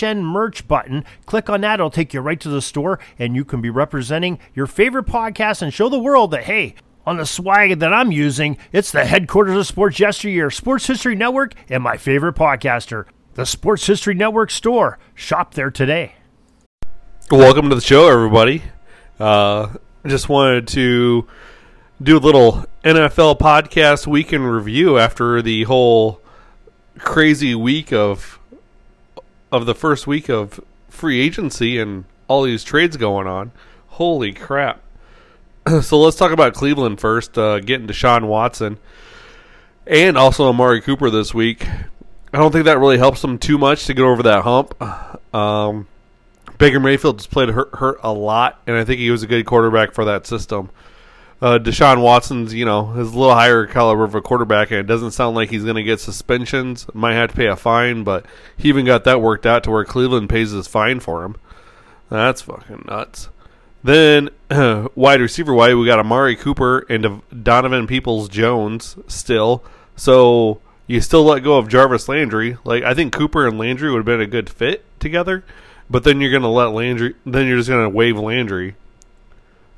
HN merch button. Click on that, it'll take you right to the store, and you can be representing your favorite podcast and show the world that, hey, on the swag that I'm using, it's the headquarters of Sports Yesteryear, Sports History Network, and my favorite podcaster, the Sports History Network store. Shop there today. Welcome to the show, everybody. Uh, just wanted to do a little NFL podcast week in review after the whole crazy week of of the first week of free agency and all these trades going on. Holy crap. so let's talk about Cleveland first, uh, getting Deshaun Watson and also Amari Cooper this week. I don't think that really helps them too much to get over that hump. Um, Baker Mayfield has played hurt, hurt a lot, and I think he was a good quarterback for that system. Uh, Deshaun Watson's, you know, is a little higher caliber of a quarterback, and it doesn't sound like he's going to get suspensions. Might have to pay a fine, but he even got that worked out to where Cleveland pays his fine for him. That's fucking nuts. Then, uh, wide receiver wide, we got Amari Cooper and Donovan Peoples Jones still. So you still let go of Jarvis Landry. Like I think Cooper and Landry would have been a good fit together, but then you're going to let Landry. Then you're just going to waive Landry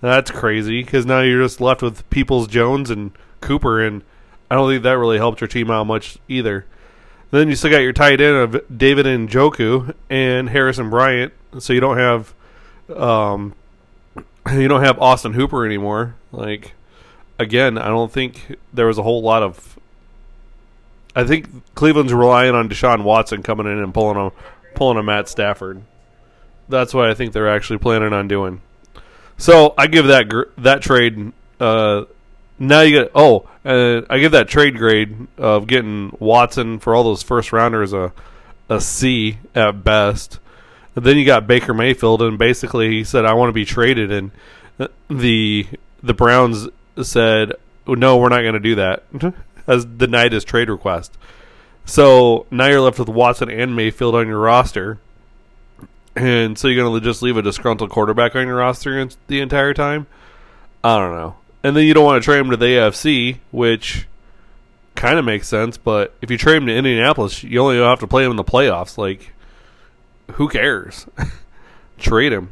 that's crazy because now you're just left with Peoples Jones and Cooper, and I don't think that really helped your team out much either. Then you still got your tight end of David Njoku and Harrison Bryant, so you don't have, um, you don't have Austin Hooper anymore. Like, again, I don't think there was a whole lot of. I think Cleveland's relying on Deshaun Watson coming in and pulling a pulling a Matt Stafford. That's what I think they're actually planning on doing. So I give that gr- that trade. Uh, now you get oh, uh, I give that trade grade of getting Watson for all those first rounders a a C at best. And then you got Baker Mayfield, and basically he said, "I want to be traded," and the the Browns said, "No, we're not going to do that." Has denied his trade request. So now you're left with Watson and Mayfield on your roster and so you're going to just leave a disgruntled quarterback on your roster the entire time? I don't know. And then you don't want to trade him to the AFC, which kind of makes sense. But if you trade him to Indianapolis, you only have to play him in the playoffs. Like, who cares? trade him.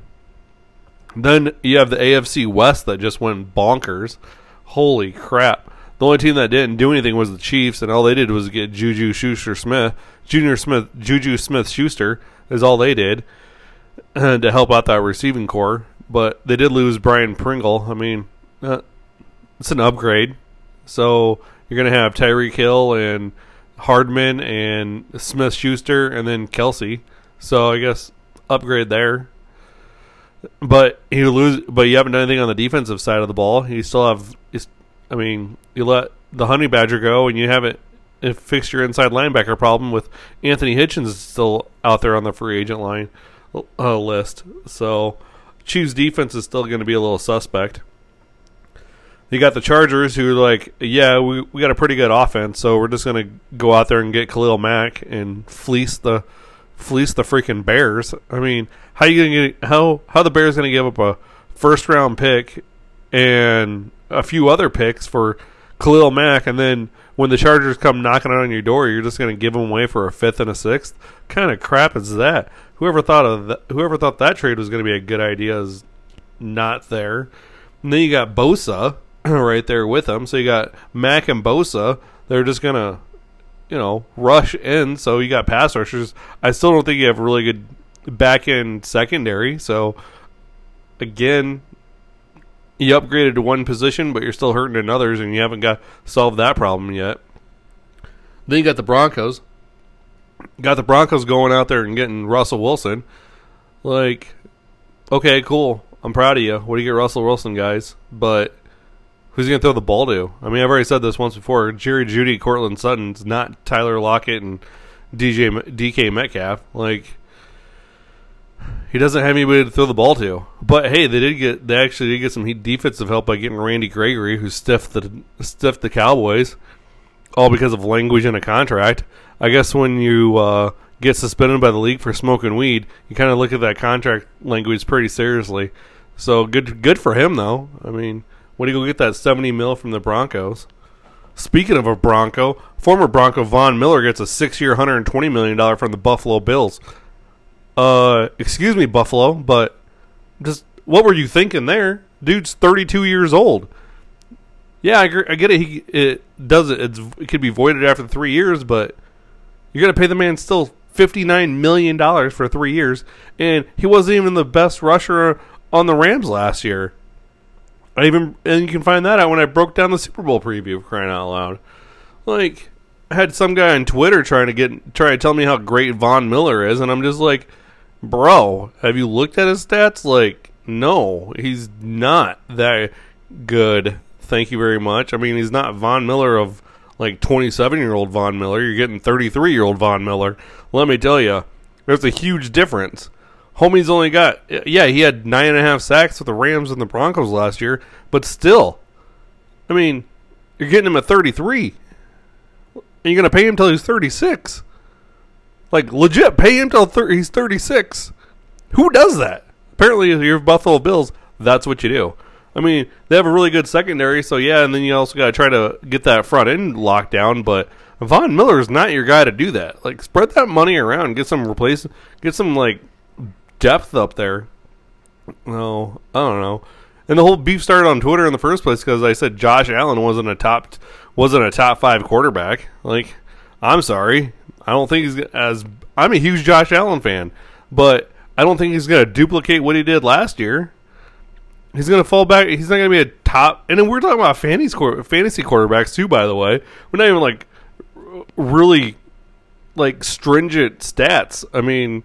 Then you have the AFC West that just went bonkers. Holy crap. The only team that didn't do anything was the Chiefs, and all they did was get Juju Schuster Smith. Junior Smith, Juju Smith Schuster is all they did. to help out that receiving core. But they did lose Byron Pringle. I mean, uh, it's an upgrade. So you're going to have Tyreek Hill and Hardman and Smith Schuster and then Kelce. So I guess upgrade there. But you lose, but you haven't done anything on the defensive side of the ball. You still have, I mean, you let the Honey Badger go, and you haven't fixed your inside linebacker problem with Anthony Hitchens still out there on the free agent line uh, list. So Chiefs defense is still going to be a little suspect. You got the Chargers who are like, yeah, we, we got a pretty good offense, so we're just going to go out there and get Khalil Mack and fleece the fleece the freaking Bears. I mean, how you going to how how the Bears going to give up a first round pick and a few other picks for Khalil Mack, and then when the Chargers come knocking on your door, you're just going to give them away for a fifth and a sixth? Kind of crap is that? whoever thought of that, whoever thought that trade was going to be a good idea is not there. And then you got Bosa right there with them. So you got Mack and Bosa. They're just gonna, you know, rush in. So you got pass rushers. I still don't think you have really good back end secondary. So again, you upgraded to one position, but you're still hurting in others, and you haven't got solved that problem yet. Then you got the Broncos got the Broncos going out there and getting Russell Wilson. Like, okay, cool. I'm proud of you. What do you get Russell Wilson, guys? But who's going to throw the ball to? I mean, I've already said this once before. Jerry Jeudy, Courtland Sutton's not Tyler Lockett and DJ DK Metcalf. Like, He doesn't have anybody to throw the ball to. But hey, they did get they actually did get some defensive help by getting Randy Gregory, who stiffed the stiffed the Cowboys, all because of language in a contract. I guess when you uh, get suspended by the league for smoking weed, you kind of look at that contract language pretty seriously. So good good for him though. I mean, when do you go get that seventy mil from the Broncos? Speaking of a Bronco, former Bronco Von Miller gets a six-year, hundred and twenty million dollar from the Buffalo Bills. Uh, excuse me, Buffalo, but just what were you thinking there? Dude's 32 years old. Yeah, I, I get it. He it does it. It's, it could be voided after three years, but you're gonna pay the man still 59 million dollars for three years, and he wasn't even the best rusher on the Rams last year. I even and you can find that out when I broke down the Super Bowl preview. Crying out loud, like had some guy on Twitter trying to get trying to tell me how great Von Miller is, and I'm just like bro, have you looked at his stats? Like, no, he's not that good. Thank you very much. I mean, he's not Von Miller of like 27 year old Von Miller. You're getting 33 year old Von Miller. Let me tell you, there's a huge difference. Homie's only got, yeah, he had nine and a half sacks with the Rams and the Broncos last year, but still, I mean, you're getting him at 33. And you're going to pay him till he's 36. Like legit, pay him till thir- he's thirty six. Who does that? Apparently, if you're Buffalo Bills, that's what you do. I mean, they have a really good secondary, so yeah, and then you also got to try to get that front end locked down. But Von Miller is not your guy to do that. Like, spread that money around, get some replace, get some like depth up there. No, I don't know. And the whole beef started on Twitter in the first place because I said Josh Allen wasn't a top wasn't a top five quarterback. Like, I'm sorry, I don't think he's as. I'm a huge Josh Allen fan, but I don't think he's going to duplicate what he did last year. He's going to fall back. He's not going to be a top. And then we're talking about fantasy fantasy quarterbacks too. By the way, we're not even like really like stringent stats. I mean,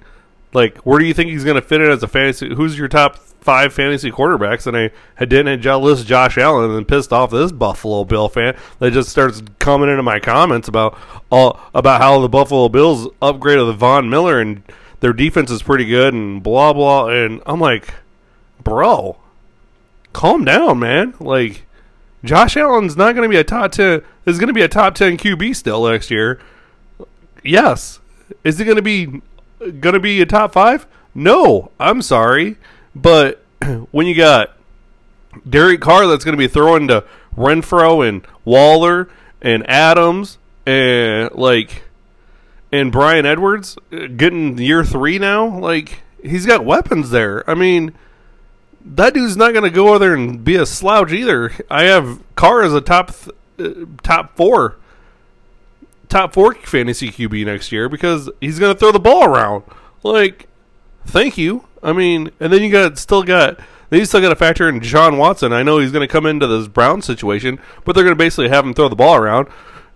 like where do you think he's going to fit in as a fantasy? Who's your top five fantasy quarterbacks, and I, didn't list Josh Allen, and pissed off this Buffalo Bill fan that just starts coming into my comments about all about how the Buffalo Bills upgraded the Von Miller and their defense is pretty good and blah blah. And I'm like, bro, calm down, man. Like, Josh Allen's not going to be a top ten. Is going to be a top ten QB still next year. Yes, is it going to be going to be a top five? No, I'm sorry. But when you got Derek Carr that's going to be throwing to Renfrow and Waller and Adams and like and Brian Edwards uh, getting year three now, like he's got weapons there. I mean, that dude's not going to go over there and be a slouch either. I have Carr as a top th- uh, top four top four fantasy QB next year because he's going to throw the ball around. Like, thank you. I mean, and then you got still got then you still got to factor in John Watson. I know he's going to come into this Brown situation, but they're going to basically have him throw the ball around.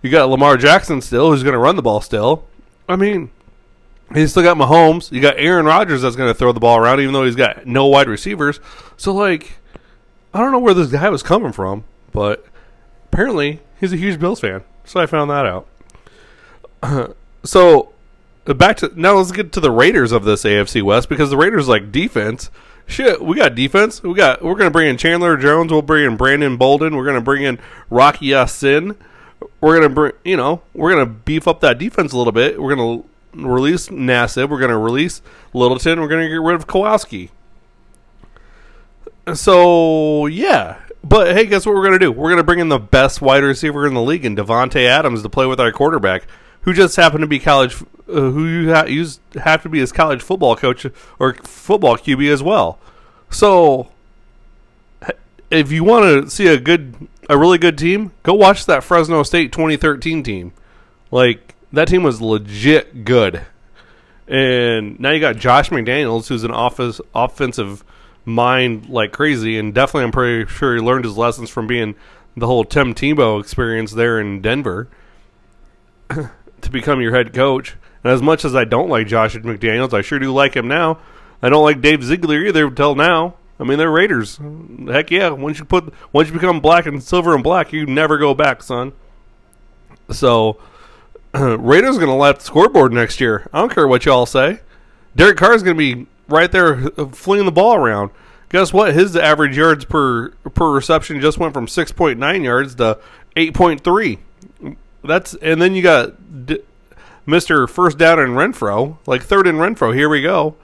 You got Lamar Jackson still, who's going to run the ball still. I mean, he's still got Mahomes. You got Aaron Rodgers that's going to throw the ball around, even though he's got no wide receivers. So, like, I don't know where this guy was coming from, but apparently he's a huge Bills fan. So I found that out. so Uh, back to now. Let's get to the Raiders of this AFC West because the Raiders like defense. Shit, we got defense. We got. We're gonna bring in Chandler Jones. We'll bring in Brandon Bolden. We're gonna bring in Rocky Ya-Sin. We're gonna bring. You know, we're gonna beef up that defense a little bit. We're gonna release Nassib. We're gonna release Littleton. We're gonna get rid of Kowalski. So yeah, but hey, guess what we're gonna do? We're gonna bring in the best wide receiver in the league, and Davante Adams, to play with our quarterback who just happened to be college, uh, who you ha- used have to be his college football coach or football QB as well. So, if you want to see a good, a really good team, go watch that Fresno State 2013 team. Like that team was legit good. And now you got Josh McDaniels, who's an office offensive mind like crazy, and definitely I'm pretty sure he learned his lessons from being the whole Tim Tebow experience there in Denver. to become your head coach. And as much as I don't like Josh McDaniels, I sure do like him now. I don't like Dave Ziegler either until now. I mean, they're Raiders. Heck yeah! Once you put, once you become black and silver and black, you never go back, son. So, Raiders going to light the scoreboard next year. I don't care what y'all say. Derek Carr is going to be right there uh, flinging the ball around. Guess what? His average yards per per reception just went from 6.9 yards to 8.3. That's and then you got D- Mr. First Down in Renfrow, like third in Renfrow. Here we go.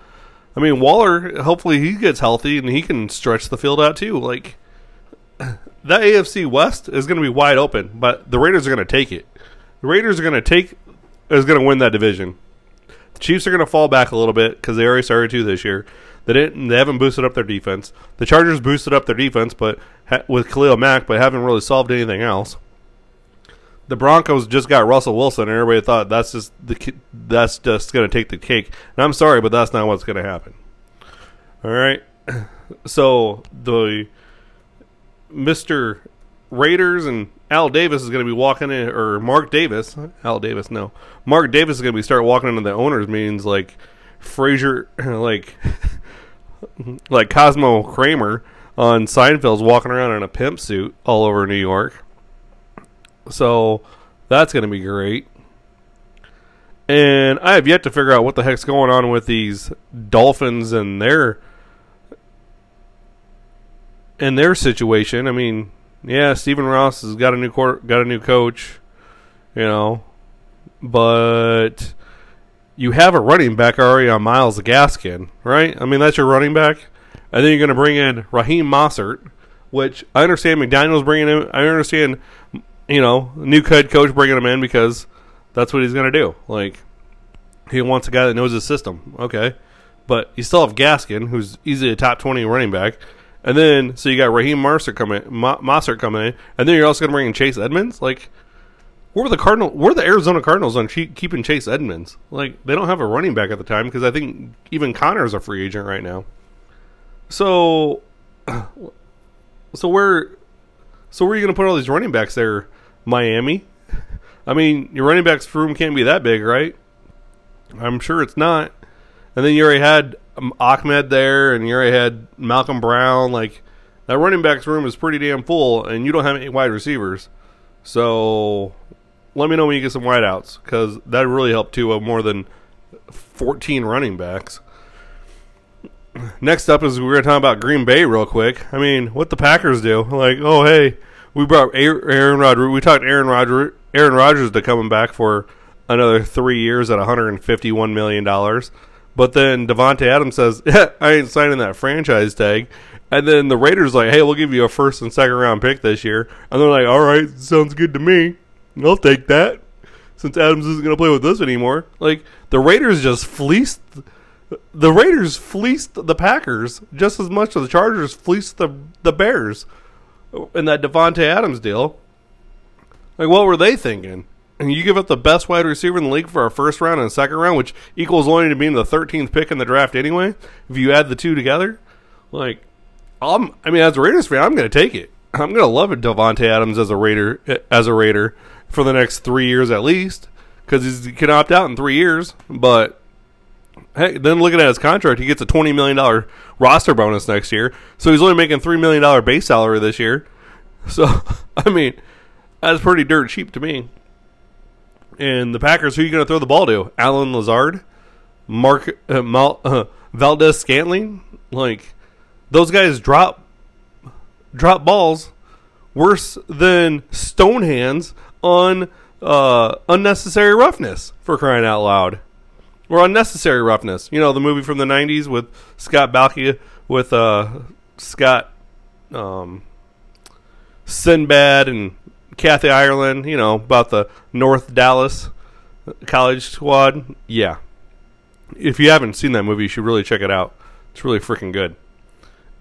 I mean Waller. Hopefully he gets healthy and he can stretch the field out too. Like that AFC West is going to be wide open, but the Raiders are going to take it. The Raiders are going to take is going to win that division. The Chiefs are going to fall back a little bit because they already started to this year. They didn't. They haven't boosted up their defense. The Chargers boosted up their defense, but ha- with Khalil Mack, but haven't really solved anything else. The Broncos just got Russell Wilson, and everybody thought that's just the that's just going to take the cake. And I'm sorry, but that's not what's going to happen. All right. So the Mister Raiders and Al Davis is going to be walking in, or Mark Davis, Al Davis, no, Mark Davis is going to be start walking into the owners' meetings like Frazier, like like Cosmo Kramer on Seinfeld's walking around in a pimp suit all over New York. So that's going to be great. And I have yet to figure out what the heck's going on with these Dolphins and their and their situation. I mean, yeah, Stephen Ross has got a new court, got a new coach, you know, but you have a running back already on Myles Gaskin, right? I mean, that's your running back, and then you're going to bring in Raheem Mostert, which I understand McDaniel's bringing him. I understand, you know, new head coach bringing him in because that's what he's going to do. Like, he wants a guy that knows his system. Okay, but you still have Gaskin, who's easily a top twenty running back. And then, so you got Raheem Mostert coming, Mo- coming in, and then you're also going to bring in Chase Edmonds. Like, where were the Cardinal? Where the Arizona Cardinals on che- keeping Chase Edmonds? Like, they don't have a running back at the time because I think even Connor's a free agent right now. So, so where, so where are you going to put all these running backs there? Miami. I mean, your running backs room can't be that big, right? I'm sure it's not. And then you already had um, Ahmed there, and you already had Malcolm Brown. Like that running backs room is pretty damn full, and you don't have any wide receivers. So let me know when you get some wideouts because that really helped too. Of more than 14 running backs. Next up is we're going to talk about Green Bay real quick. I mean, what the Packers do? Like, oh hey, we brought Aaron Rodgers. We talked Aaron Rodgers. Aaron Rodgers to coming back for another three years at 151 million dollars. But then Davante Adams says, yeah, I ain't signing that franchise tag. And then the Raiders like, hey, we'll give you a first and second round pick this year. And they're like, all right, sounds good to me. I'll take that. Since Adams isn't going to play with us anymore. Like, the Raiders just fleeced. The Raiders fleeced the Packers just as much as the Chargers fleeced the, the Bears in that Davante Adams deal. Like, what were they thinking? and you give up the best wide receiver in the league for a first round and a second round, which equals only to being the 13th pick in the draft anyway, if you add the two together, like, I'm, I mean, as a Raiders fan, I'm going to take it. I'm going to love it, Davante Adams as a Raider, as a Raider for the next three years at least, because he can opt out in three years. But hey, then looking at his contract, he gets a $20 million roster bonus next year, so he's only making $3 million base salary this year. So, I mean, that's pretty dirt cheap to me. And the Packers, who are you going to throw the ball to? Allen Lazard, Mark uh, Mal, uh, Valdes-Scantling, like those guys drop drop balls worse than stone hands on uh, unnecessary roughness for crying out loud, or unnecessary roughness. You know the movie from the '90s with Scott Bakula with uh, Scott um, Sinbad and Kathy Ireland, you know, about the North Dallas college squad. Yeah. If you haven't seen that movie, you should really check it out. It's really freaking good.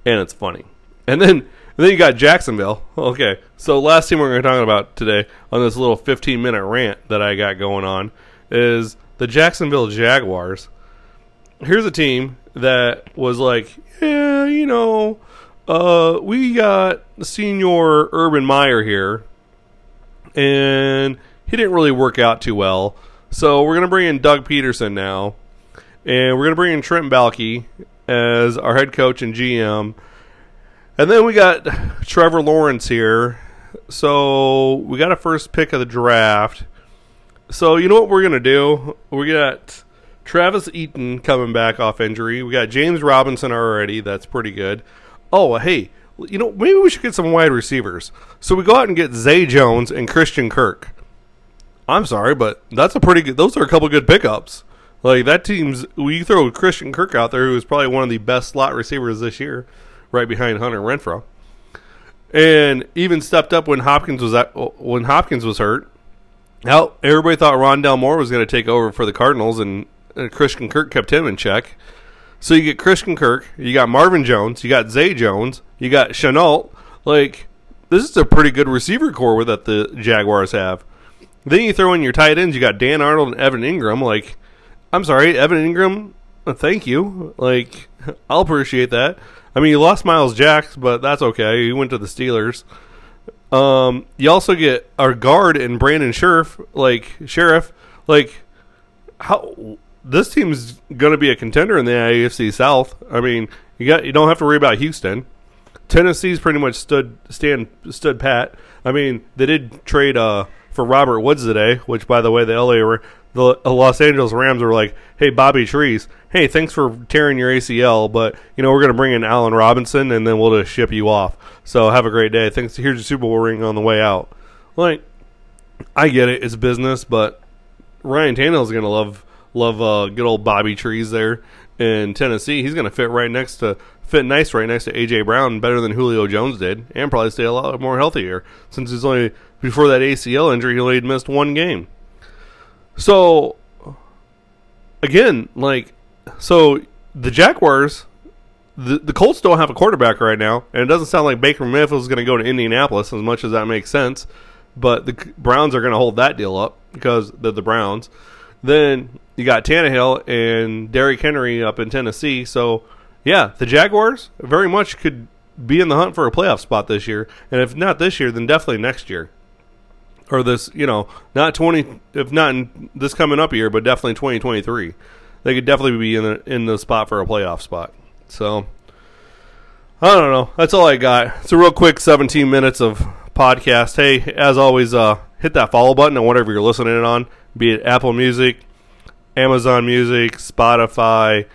And it's funny. And then and then you got Jacksonville. Okay. So last team we're going to talk about today on this little 15 minute rant that I got going on is the Jacksonville Jaguars. Here's a team that was like, yeah, you know, uh, we got senior Urban Meyer here and he didn't really work out too well. So we're gonna bring in Doug Pederson now, and we're gonna bring in Trent Baalke as our head coach and GM, and then we got Trevor Lawrence here. So we got a first pick of the draft. So you know what we're gonna do? We got Travis Etienne coming back off injury. We got James Robinson already. That's pretty good. Oh, hey, you know, maybe we should get some wide receivers. So we go out and get Zay Jones and Christian Kirk. I'm sorry, but that's a pretty good. Those are a couple good pickups. Like that team's. We throw Christian Kirk out there, who is probably one of the best slot receivers this year, right behind Hunter Renfrow, and even stepped up when Hopkins was at, when Hopkins was hurt. Now everybody thought Rondale Moore was going to take over for the Cardinals, and, and Christian Kirk kept him in check. So you get Christian Kirk, you got Marvin Jones, you got Zay Jones, you got Shenault. Like this is a pretty good receiver core that the Jaguars have. Then you throw in your tight ends. You got Dan Arnold and Evan Ingram. Like, I'm sorry, Evan Engram. uh, Thank you. Like, I'll appreciate that. I mean, you lost Myles Jacks, but that's okay. He went to the Steelers. Um, you also get our guard and Brandon Scherff. Like Scherff. Like, how this team's going to be a contender in the AFC South. I mean, you got you don't have to worry about Houston. Tennessee's pretty much stood stand stood pat. I mean, they did trade uh for Robert Woods today, which by the way, the LA were the Los Angeles Rams were like, "Hey, Bobby Trees, hey, thanks for tearing your ACL, but you know we're going to bring in Allen Robinson and then we'll just ship you off. So have a great day. Thanks. Here's your Super Bowl ring on the way out. Like, I get it, it's business, but Ryan Tannehill's going to love love uh, good old Bobby Trees there in Tennessee. He's going to fit right next to fit nice right next to AJ Brown, better than Julio Jones did, and probably stay a lot more healthier since he's only before that ACL injury he only missed one game. So again, like so the Jaguars the the Colts don't have a quarterback right now, and it doesn't sound like Baker Mayfield is going to go to Indianapolis as much as that makes sense. But the Browns are going to hold that deal up because they're the Browns. Then you got Tannehill and Derrick Henry up in Tennessee. So yeah, the Jaguars very much could be in the hunt for a playoff spot this year, and if not this year, then definitely next year or this, you know, not 20 if not in this coming up year, but definitely 2023. They could definitely be in the in the spot for a playoff spot. So I don't know. That's all I got. It's a real quick 17 minutes of podcast. Hey, as always, uh, hit that follow button on whatever you're listening on, be it Apple Music, Amazon Music, Spotify,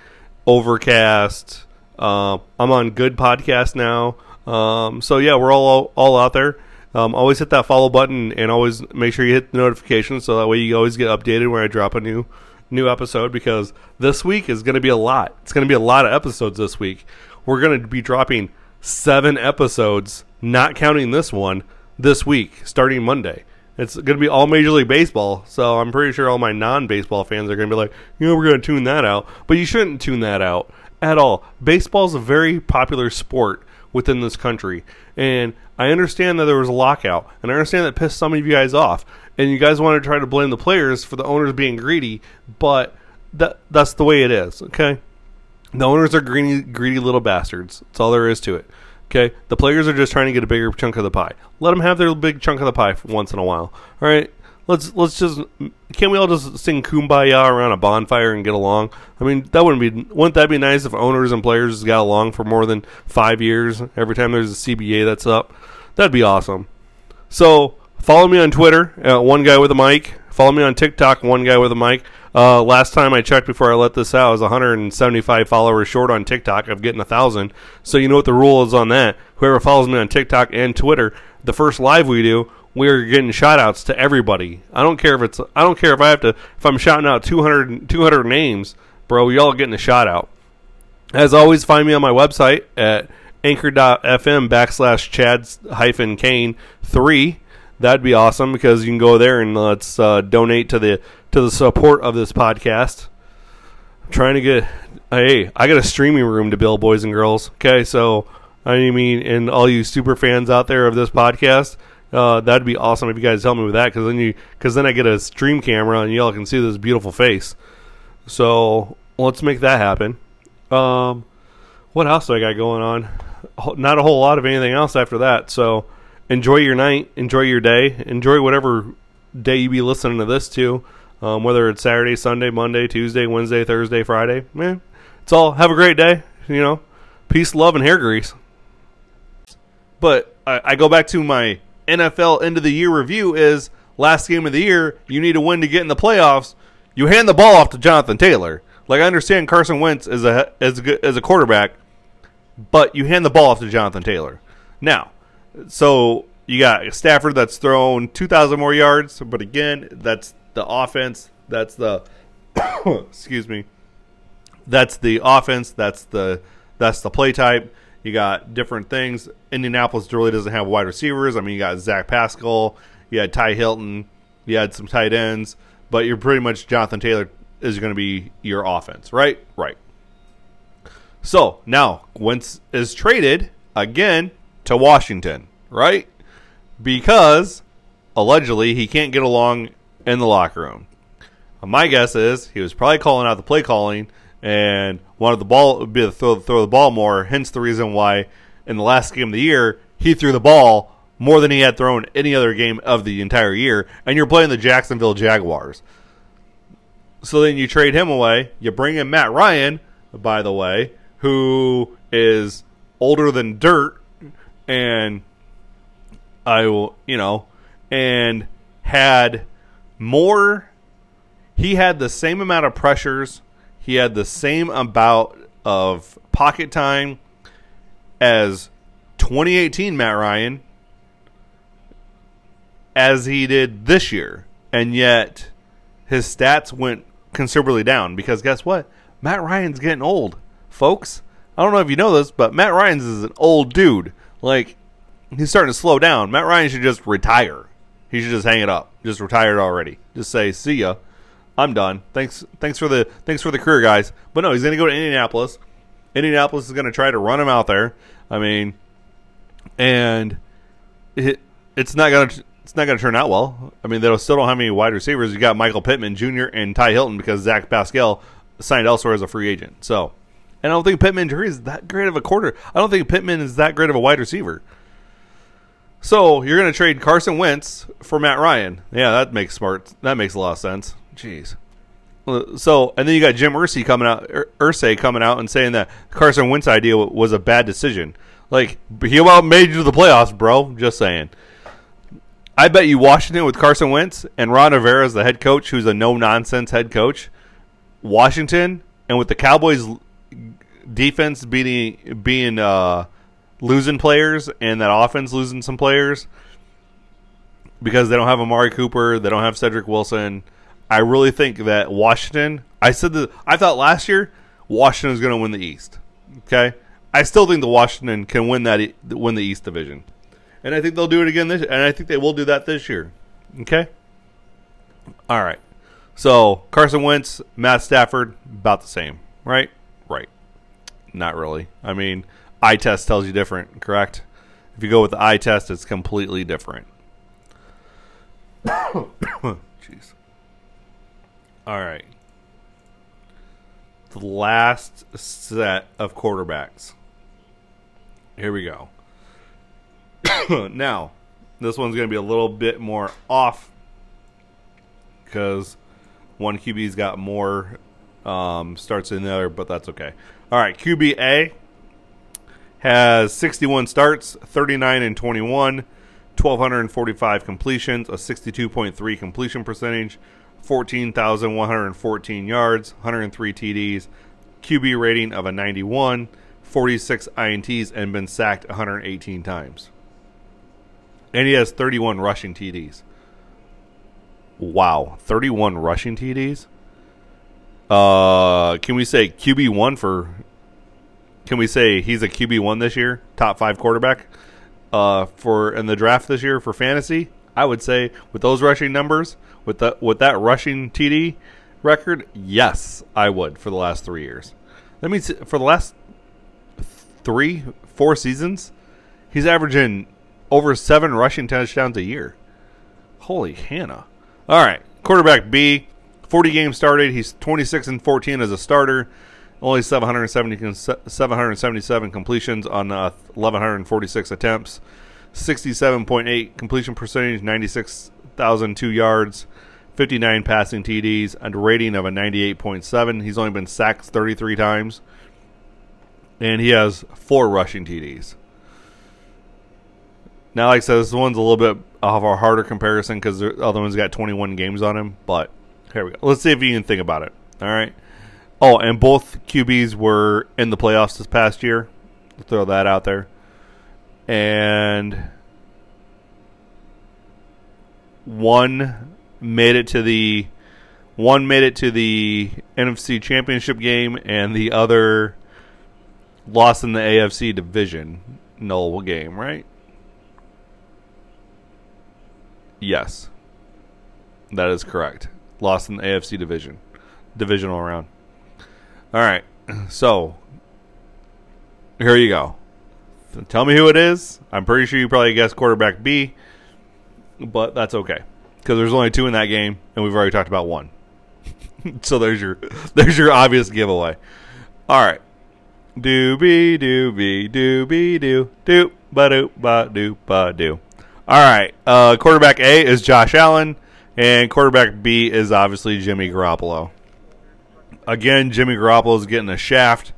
Overcast. Uh, I'm on Good Podcast now. Um, so yeah, we're all all out there. Um, always hit that follow button and always make sure you hit the notifications so that way you always get updated when I drop a new new episode because this week is going to be a lot. It's going to be a lot of episodes this week. We're going to be dropping seven episodes, not counting this one, this week, starting Monday. It's going to be all Major League Baseball, so I'm pretty sure all my non baseball fans are going to be like, you know, we're going to tune that out. But you shouldn't tune that out at all. Baseball is a very popular sport within this country. And I understand that there was a lockout, and I understand that pissed some of you guys off, and you guys want to try to blame the players for the owners being greedy, but that that's the way it is, okay? The owners are greedy, greedy little bastards. That's all there is to it. Okay, the players are just trying to get a bigger chunk of the pie. Let them have their big chunk of the pie once in a while. All right, let's let's just can't we all just sing kumbaya around a bonfire and get along? I mean, that wouldn't be wouldn't that be nice if owners and players got along for more than five years every time there's a CBA that's up? That'd be awesome. So follow me on Twitter, one guy with a mic. Follow me on TikTok, one guy with a mic. Uh, last time I checked before I let this out, I was 175 followers short on TikTok of getting a thousand. So you know what the rule is on that. Whoever follows me on TikTok and Twitter, the first live we do, we're getting shout outs to everybody. I don't care if it's I don't care if I have to if I'm shouting out 200, 200 names, bro, y'all getting a shout out. As always, find me on my website at anchor.fm backslash chads hyphen cain three. That'd be awesome because you can go there and let's uh, donate to the to the support of this podcast. I'm trying to get hey, I got a streaming room to build, boys and girls. Okay, so I mean, and all you super fans out there of this podcast, uh, that'd be awesome if you guys help me with that because then you because then I get a stream camera and y'all can see this beautiful face. So let's make that happen. Um, what else do I got going on? Not a whole lot of anything else after that. So enjoy your night, enjoy your day, enjoy whatever day you be listening to this to. Um, whether it's Saturday, Sunday, Monday, Tuesday, Wednesday, Thursday, Friday, man, it's all. Have a great day. You know, peace, love, and hair grease. But I, I go back to my NFL end of the year review is last game of the year, you need to win to get in the playoffs. You hand the ball off to Jonathan Taylor. Like I understand Carson Wentz is a as a as a quarterback, but you hand the ball off to Jonathan Taylor. Now, so you got Stafford that's thrown 2,000 more yards, but again, that's the offense. That's the excuse me. That's the offense. That's the that's the play type. You got different things. Indianapolis really doesn't have wide receivers. I mean, you got Zach Pascal, you had Ty Hilton, you had some tight ends, but you're pretty much Jonathan Taylor is going to be your offense, right? Right. So now Wentz is traded again to Washington, right? Because allegedly he can't get along in the locker room. My guess is he was probably calling out the play calling and wanted the ball be to throw, throw the ball more. Hence the reason why in the last game of the year he threw the ball more than he had thrown any other game of the entire year. And you're playing the Jacksonville Jaguars. So then you trade him away. You bring in Matt Ryan, by the way, who is older than dirt, and I will, you know, and had more. He had the same amount of pressures. He had the same amount of pocket time as 2018 Matt Ryan as he did this year. And yet his stats went considerably down because guess what? Matt Ryan's getting old, folks. I don't know if you know this, but Matt Ryan's is an old dude. Like he's starting to slow down. Matt Ryan should just retire. He should just hang it up. Just retired already. Just say, "See ya. I'm done. Thanks thanks for the thanks for the career, guys." But no, he's going to go to Indianapolis. Indianapolis is going to try to run him out there. I mean, and it, it's not going to it's not going to turn out well. I mean, they still don't have any wide receivers. You got Michael Pittman Jr. and Ty Hilton because Zach Pascal signed elsewhere as a free agent. So, and I don't think Pittman Jr. is that great of a quarter. I don't think Pittman is that great of a wide receiver. So you're going to trade Carson Wentz for Matt Ryan? Yeah, that makes smart. That makes a lot of sense. Jeez. So and then you got Jim Irsay coming out, Irsay coming out and saying that Carson Wentz idea was a bad decision. Like he about made you to the playoffs, bro. Just saying. I bet you Washington with Carson Wentz and Ron Rivera as the head coach, who's a no nonsense head coach. Washington and with the Cowboys defense being being uh, losing players and that offense losing some players because they don't have Amari Cooper, they don't have Cedric Wilson. I really think that Washington. I said that I thought last year Washington was going to win the East. Okay, I still think the Washington can win that win the East division, and I think they'll do it again this. And I think they will do that this year. Okay. All right. So Carson Wentz, Matt Stafford, about the same, right? Right. Not really. I mean, eye test tells you different, correct? If you go with the eye test, it's completely different. Jeez. All right. The last set of quarterbacks. Here we go. now, this one's going to be a little bit more off because one QB's got more um, starts than the other, but that's okay. All right, QBA has 61 starts, 39 and 21, 1,245 completions, a 62.3 completion percentage, 14,114 yards, 103 TDs, QB rating of a 91, 46 INTs, and been sacked 118 times. And he has 31 rushing TDs. Wow, 31 rushing TDs? Uh, can we say QB1 for can we say he's a QB one this year, top five quarterback uh, for in the draft this year for fantasy? I would say with those rushing numbers, with the with that rushing TD record, yes, I would for the last three years. That means for the last three, four seasons, he's averaging over seven rushing touchdowns a year. Holy Hannah! All right, quarterback B, forty games started. He's twenty six and fourteen as a starter. Only 770, 777 completions on uh, 1,146 attempts. 67.8 completion percentage, 96,002 yards, 59 passing TDs, and a rating of a 98.7. He's only been sacked 33 times. And he has four rushing TDs. Now, like I said, this one's a little bit of a harder comparison because the other one's got 21 games on him. But here we go. Let's see if you can think about it. All right. Oh, and both QBs were in the playoffs this past year. throw that out there. And one made it to the one made it to the NFC Championship game, and the other lost in the AFC division null game, right? Yes. That is correct. Lost in the AFC division. Divisional round. All right. So, here you go. Tell me who it is. I'm pretty sure you probably guessed quarterback B, but that's okay because there's only two in that game, and we've already talked about one. so there's your there's your obvious giveaway. All right. Doobie doobie doobie doo doo ba doo ba doo ba doo. All right. Uh, quarterback A is Josh Allen, and quarterback B is obviously Jimmy Garoppolo. Again, Jimmy Garoppolo is getting a shaft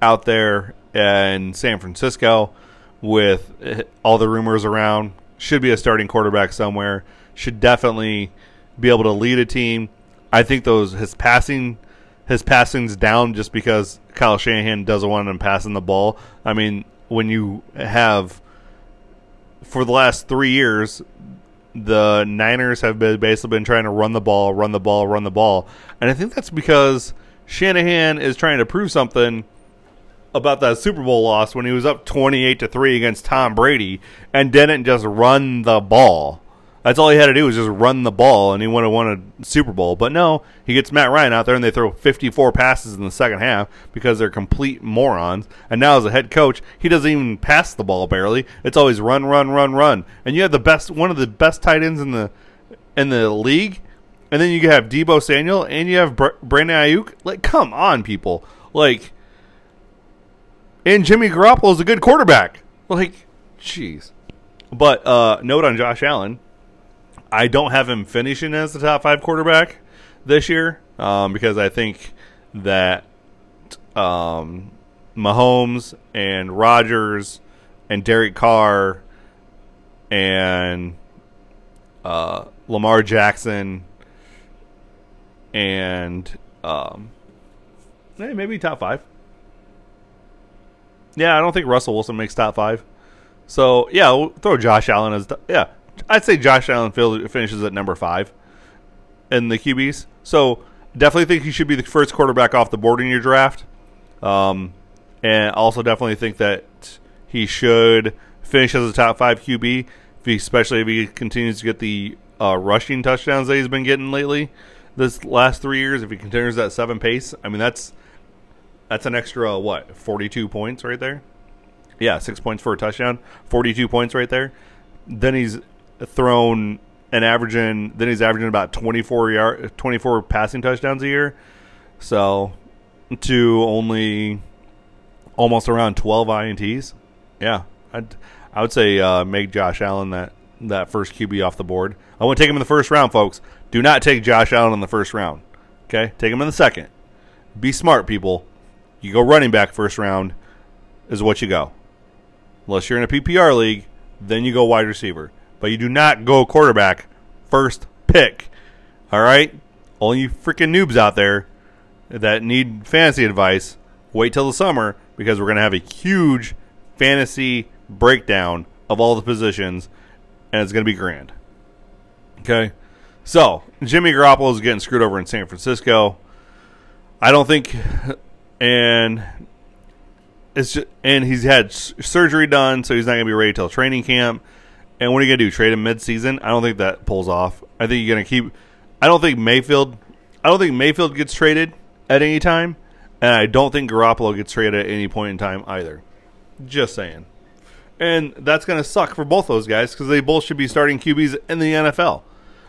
out there in San Francisco with all the rumors around. Should be a starting quarterback somewhere. Should definitely be able to lead a team. I think those his passing his passing's down just because Kyle Shanahan doesn't want him passing the ball. I mean, when you have for the last three years, the Niners have been basically been trying to run the ball, run the ball, run the ball, and I think that's because Shanahan is trying to prove something about that Super Bowl loss when he was up 28 to 3 against Tom Brady and didn't just run the ball. That's all he had to do was just run the ball and he would have won a Super Bowl. But no, he gets Matt Ryan out there and they throw 54 passes in the second half because they're complete morons. And now as a head coach, he doesn't even pass the ball barely. It's always run, run, run, run. And you have the best one of the best tight ends in the in the league. And then you have Deebo Samuel and you have Brandon Aiyuk. Like come on people. Like and Jimmy Garoppolo is a good quarterback. Like, jeez. But uh, note on Josh Allen, I don't have him finishing as the top five quarterback this year um, because I think that um, Mahomes and Rodgers and Derek Carr and uh, Lamar Jackson and um, maybe top five. Yeah, I don't think Russell Wilson makes top five. So yeah, we'll throw Josh Allen as yeah. I'd say Josh Allen finishes at number five in the QBs. So definitely think he should be the first quarterback off the board in your draft. Um, and also definitely think that he should finish as a top five QB, if he, especially if he continues to get the uh, rushing touchdowns that he's been getting lately. This last three years, if he continues that seven pace, I mean that's that's an extra what? Forty-two points right there. Yeah, six points for a touchdown. Forty-two points right there. Then he's thrown an averaging. Then he's averaging about twenty-four yard, twenty-four passing touchdowns a year. So to only almost around twelve ints. Yeah, I'd, I would say uh, make Josh Allen that that first QB off the board. I want to take him in the first round, folks. Do not take Josh Allen in the first round. Okay, take him in the second. Be smart, people. You go running back first round is what you go. Unless you're in a PPR league, then you go wide receiver. But you do not go quarterback first pick. All right? All you freaking noobs out there that need fantasy advice, wait till the summer because we're going to have a huge fantasy breakdown of all the positions and it's going to be grand. Okay? So, Jimmy Garoppolo is getting screwed over in San Francisco. I don't think and it's just, and he's had surgery done, so he's not going to be ready till training camp. And what are you going to do? Trade him mid-season? I don't think that pulls off. I think you're going to keep. I don't think Mayfield. I don't think Mayfield gets traded at any time, and I don't think Garoppolo gets traded at any point in time either. Just saying. And that's going to suck for both those guys because they both should be starting QBs in the NFL.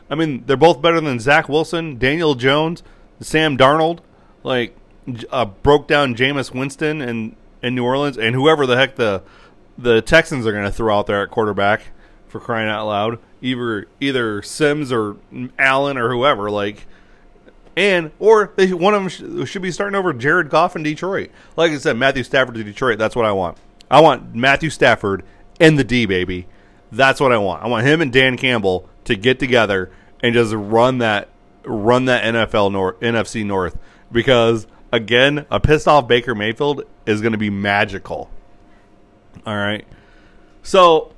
I mean, they're both better than Zach Wilson, Daniel Jones, Sam Darnold. Like, uh, broke down Jameis Winston in, in New Orleans and whoever the heck the the Texans are going to throw out there at quarterback for crying out loud. Either either Sims or Allen or whoever like and or they one of them sh- should be starting over Jared Goff in Detroit. Like I said, Matthew Stafford to Detroit. That's what I want. I want Matthew Stafford and the D baby. That's what I want. I want him and Dan Campbell to get together and just run that run that NFL North NFC North because again, a pissed off Baker Mayfield is going to be magical. All right. So,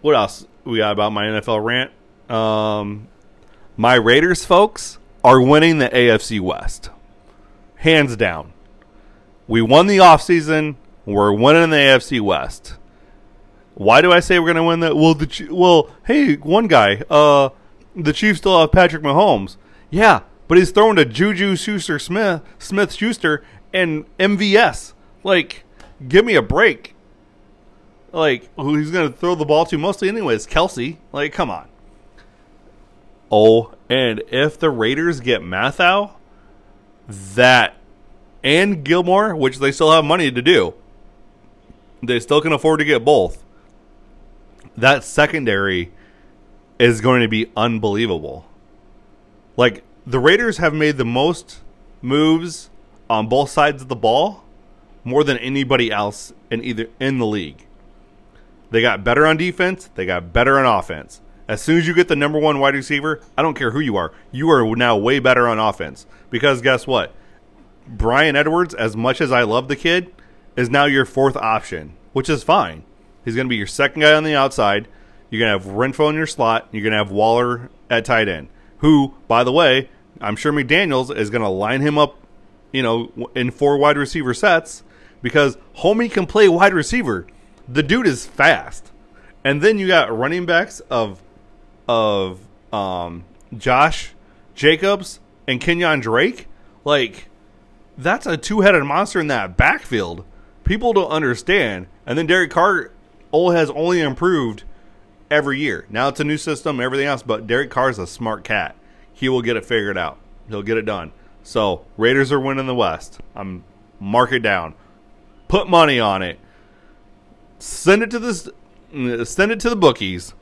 what else we got about my NFL rant? Um, my Raiders folks are winning the AFC West. Hands down. We won the offseason. We're winning the AFC West. Why do I say we're going to win the well the well, hey, one guy, uh the Chiefs still have Patrick Mahomes. Yeah, but he's throwing to Juju Schuster Smith, Smith Schuster and MVS. Like, give me a break. Like, who he's going to throw the ball to mostly anyways? Kelce. Like, come on. Oh, and if the Raiders get Mathieu, that and Gilmore, which they still have money to do, they still can afford to get both. That secondary is going to be unbelievable. Like the Raiders have made the most moves on both sides of the ball more than anybody else in either in the league. They got better on defense, they got better on offense. As soon as you get the number one wide receiver, I don't care who you are, you are now way better on offense. Because guess what? Bryan Edwards, as much as I love the kid, is now your fourth option, which is fine. He's going to be your second guy on the outside. You're going to have Renfrow in your slot. You're going to have Waller at tight end, who, by the way, I'm sure McDaniels is going to line him up, you know, in four wide receiver sets because Homie can play wide receiver. The dude is fast. And then you got running backs of of um, Josh Jacobs and Kenyan Drake, like that's a two-headed monster in that backfield. People don't understand. And then Derek Carr has only improved every year. Now it's a new system, everything else, but Derek Carr is a smart cat. He will get it figured out. He'll get it done. So Raiders are winning the West. I'm mark it down. Put money on it. Send it to this. Send it to the bookies.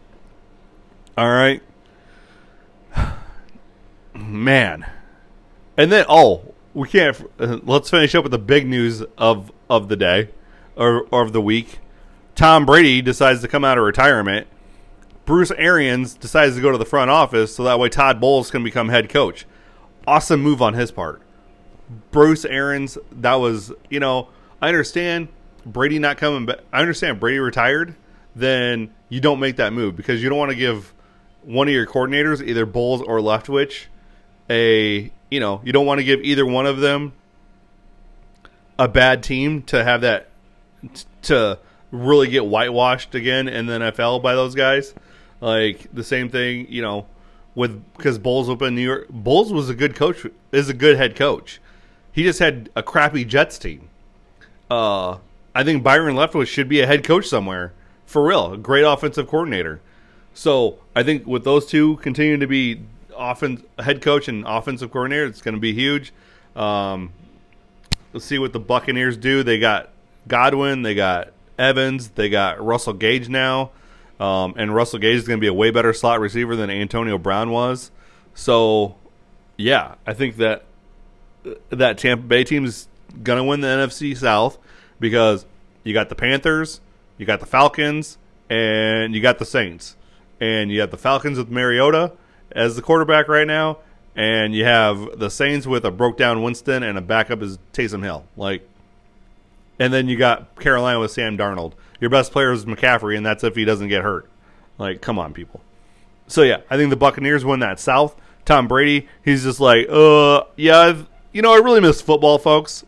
All right. Man. And then oh, we can't uh, let's finish up with the big news of of the day or, or of the week. Tom Brady decides to come out of retirement. Bruce Arians decides to go to the front office so that way Todd Bowles can become head coach. Awesome move on his part. Bruce Arians, that was, you know, I understand Brady not coming back. I understand Brady retired, then you don't make that move because you don't want to give one of your coordinators, either Bowles or Leftwich, a you know you don't want to give either one of them a bad team to have that to really get whitewashed again in the NFL by those guys. Like the same thing, you know, with because Bowles up in New York. Bowles was a good coach, is a good head coach. He just had a crappy Jets team. Uh, I think Byron Leftwich should be a head coach somewhere for real. Great offensive coordinator. So I think with those two continuing to be offense head coach and offensive coordinator, it's going to be huge. Um, let's see what the Buccaneers do. They got Godwin, they got Evans, they got Russell Gage now, um, and Russell Gage is going to be a way better slot receiver than Antonio Brown was. So, yeah, I think that that Tampa Bay team is going to win the NFC South because you got the Panthers, you got the Falcons, and you got the Saints and you have the Falcons with Mariota as the quarterback right now, and you have the Saints with a broke down Winston and a backup is Taysom Hill. Like, and then you got Carolina with Sam Darnold. Your best player is McCaffrey, and that's if he doesn't get hurt. Like, come on, people. So yeah, I think the Buccaneers win that South. Tom Brady, he's just like, uh, yeah, I've, you know, I really miss football, folks.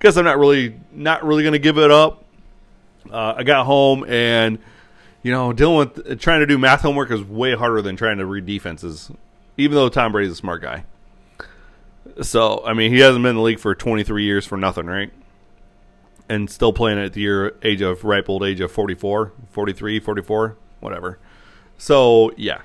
Guess I'm not really, not really to give it up. Uh, I got home and you know, dealing with trying to do math homework is way harder than trying to read defenses. Even though Tom Brady's a smart guy. So, I mean, he hasn't been in the league for 23 years for nothing, right? And still playing at the year age of ripe old age of 44, 43, 44, whatever. So, yeah.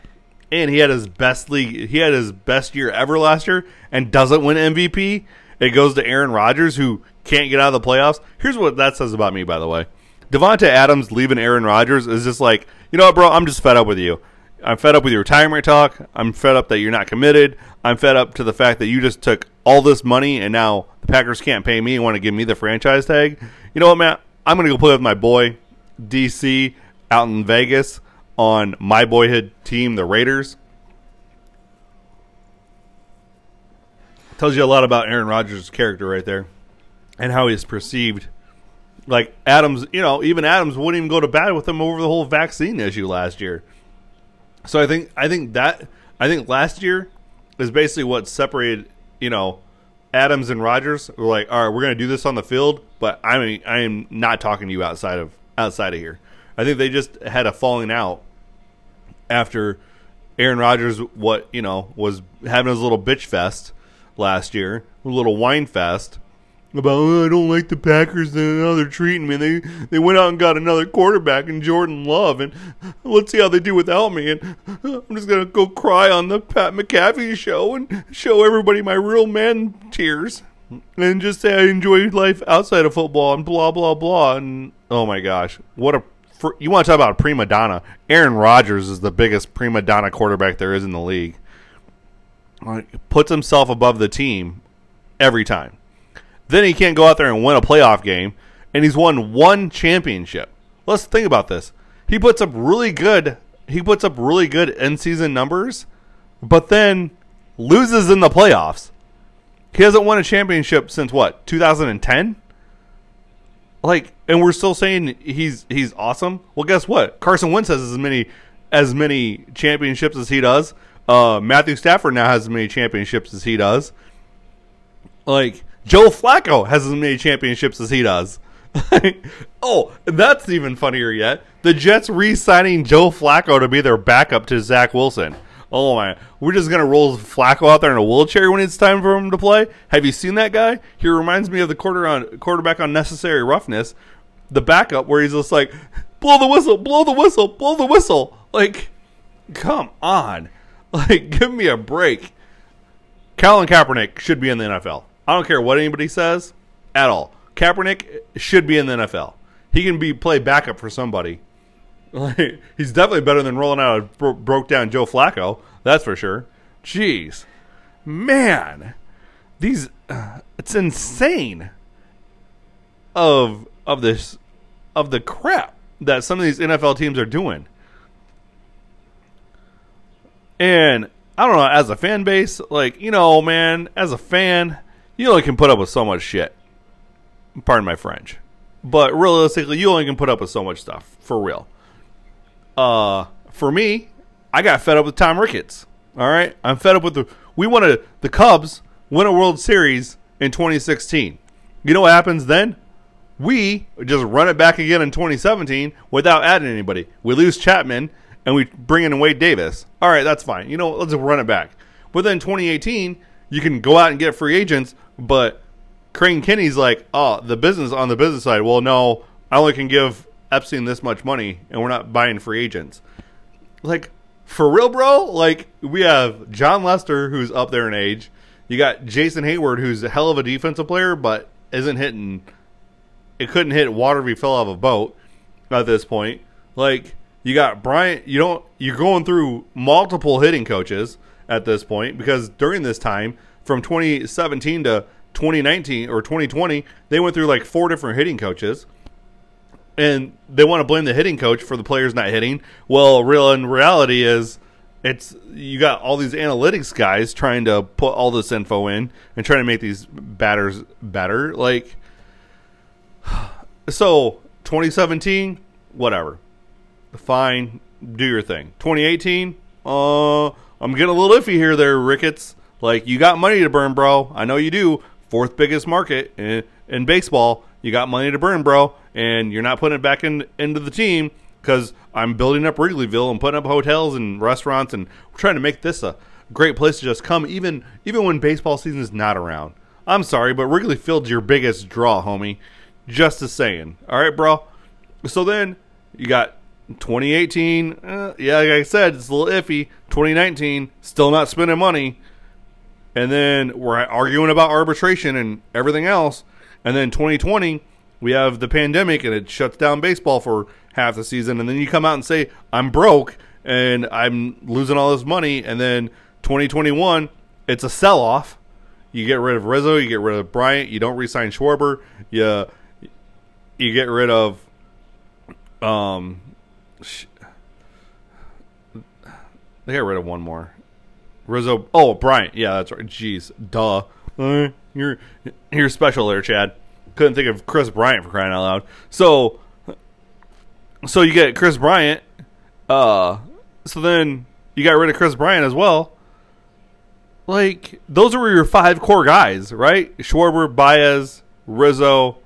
And he had his best league, he had his best year ever last year and doesn't win MVP. It goes to Aaron Rodgers who can't get out of the playoffs. Here's what that says about me, by the way. Davante Adams leaving Aaron Rodgers is just like, you know what, bro? I'm just fed up with you. I'm fed up with your retirement talk. I'm fed up that you're not committed. I'm fed up to the fact that you just took all this money and now the Packers can't pay me and want to give me the franchise tag. You know what, man? I'm going to go play with my boy DC out in Vegas on my boyhood team, the Raiders. tells you a lot about Aaron Rodgers' character right there, and how he's perceived. Like Adams, you know, even Adams wouldn't even go to bat with him over the whole vaccine issue last year. So I think I think that I think last year is basically what separated, you know, Adams and Rodgers We're like, all right, we're going to do this on the field, but I mean, I am not talking to you outside of outside of here. I think they just had a falling out after Aaron Rodgers, what you know, was having his little bitch fest last year, a little wine fest about oh, I don't like the Packers and how they're treating me. They they went out and got another quarterback in Jordan Love, and let's see how they do without me. And I'm just gonna go cry on the Pat McAfee show and show everybody my real man tears, and just say I enjoy life outside of football and blah blah blah. And oh my gosh, what a for, you want to talk about a prima donna? Aaron Rodgers is the biggest prima donna quarterback there is in the league. Like, puts himself above the team every time. Then he can't go out there and win a playoff game, and he's won one championship. Let's think about this. He puts up really good. He puts up really good end season numbers, but then loses in the playoffs. He hasn't won a championship since what 2010. Like, and we're still saying he's he's awesome. Well, guess what? Carson Wentz has as many as many championships as he does. Uh, Matthew Stafford now has as many championships as he does. Like Joe Flacco has as many championships as he does. oh, that's even funnier yet. The Jets re-signing Joe Flacco to be their backup to Zach Wilson. Oh my! We're just gonna roll Flacco out there in a wheelchair when it's time for him to play. Have you seen that guy? He reminds me of the quarter on quarterback on Necessary Roughness, the backup where he's just like, blow the whistle, blow the whistle, blow the whistle. Like, come on, like give me a break. Colin Kaepernick should be in the NFL. I don't care what anybody says at all. Kaepernick should be in the NFL. He can be play backup for somebody. He's definitely better than rolling out a bro- broke down Joe Flacco. That's for sure. Jeez, man, these uh, it's insane. Of of this of the crap that some of these NFL teams are doing. And I don't know, as a fan base, like, you know, man, as a fan, you only can put up with so much shit. Pardon my French. But realistically, you only can put up with so much stuff. For real. Uh, for me, I got fed up with Tom Ricketts. All right? I'm fed up with the. We wanted the Cubs win a World Series in 2016. You know what happens then? We just run it back again in 2017 without adding anybody. We lose Chapman and we bring in Wade Davis. All right, that's fine. You know, let's run it back. But then 2018, you can go out and get free agents but Crane Kenney's like, oh, the business on the business side. Well, no, I only can give Epstein this much money, and we're not buying free agents. Like for real, bro. Like we have Jon Lester, who's up there in age. You got Jason Heyward, who's a hell of a defensive player, but isn't hitting. It couldn't hit water if he fell off a boat at this point. Like you got Bryant. You don't. You're going through multiple hitting coaches at this point because during this time from 2017 to 2019 or 2020, they went through like four different hitting coaches. And they want to blame the hitting coach for the players not hitting. Well, real in reality is it's you got all these analytics guys trying to put all this info in and trying to make these batters better. Like so 2017, whatever. Fine, do your thing. 2018, uh I'm getting a little iffy here there, Ricketts. Like you got money to burn, bro. I know you do. Fourth biggest market in, in baseball. You got money to burn, bro, and you're not putting it back in, into the team because I'm building up Wrigleyville and putting up hotels and restaurants and trying to make this a great place to just come, even even when baseball season is not around. I'm sorry, but Wrigley Field's your biggest draw, homie. Just a saying. All right, bro. So then you got 2018. Uh, yeah, like I said, it's a little iffy. 2019, still not spending money and then we're arguing about arbitration and everything else. And then 2020, we have the pandemic and it shuts down baseball for half the season. And then you come out and say, I'm broke and I'm losing all this money. And then 2021, it's a sell off. You get rid of Rizzo, you get rid of Bryant, you don't resign Schwarber, you you get rid of um they got rid of one more. Rizzo. Oh, Bryant. Yeah, that's right. Jeez, duh. Uh, you're you're special there, Chad. Couldn't think of Kris Bryant for crying out loud. So, so you get Kris Bryant. Uh, so then you got rid of Kris Bryant as well. Like those were your five core guys, right? Schwarber, Baez, Rizzo,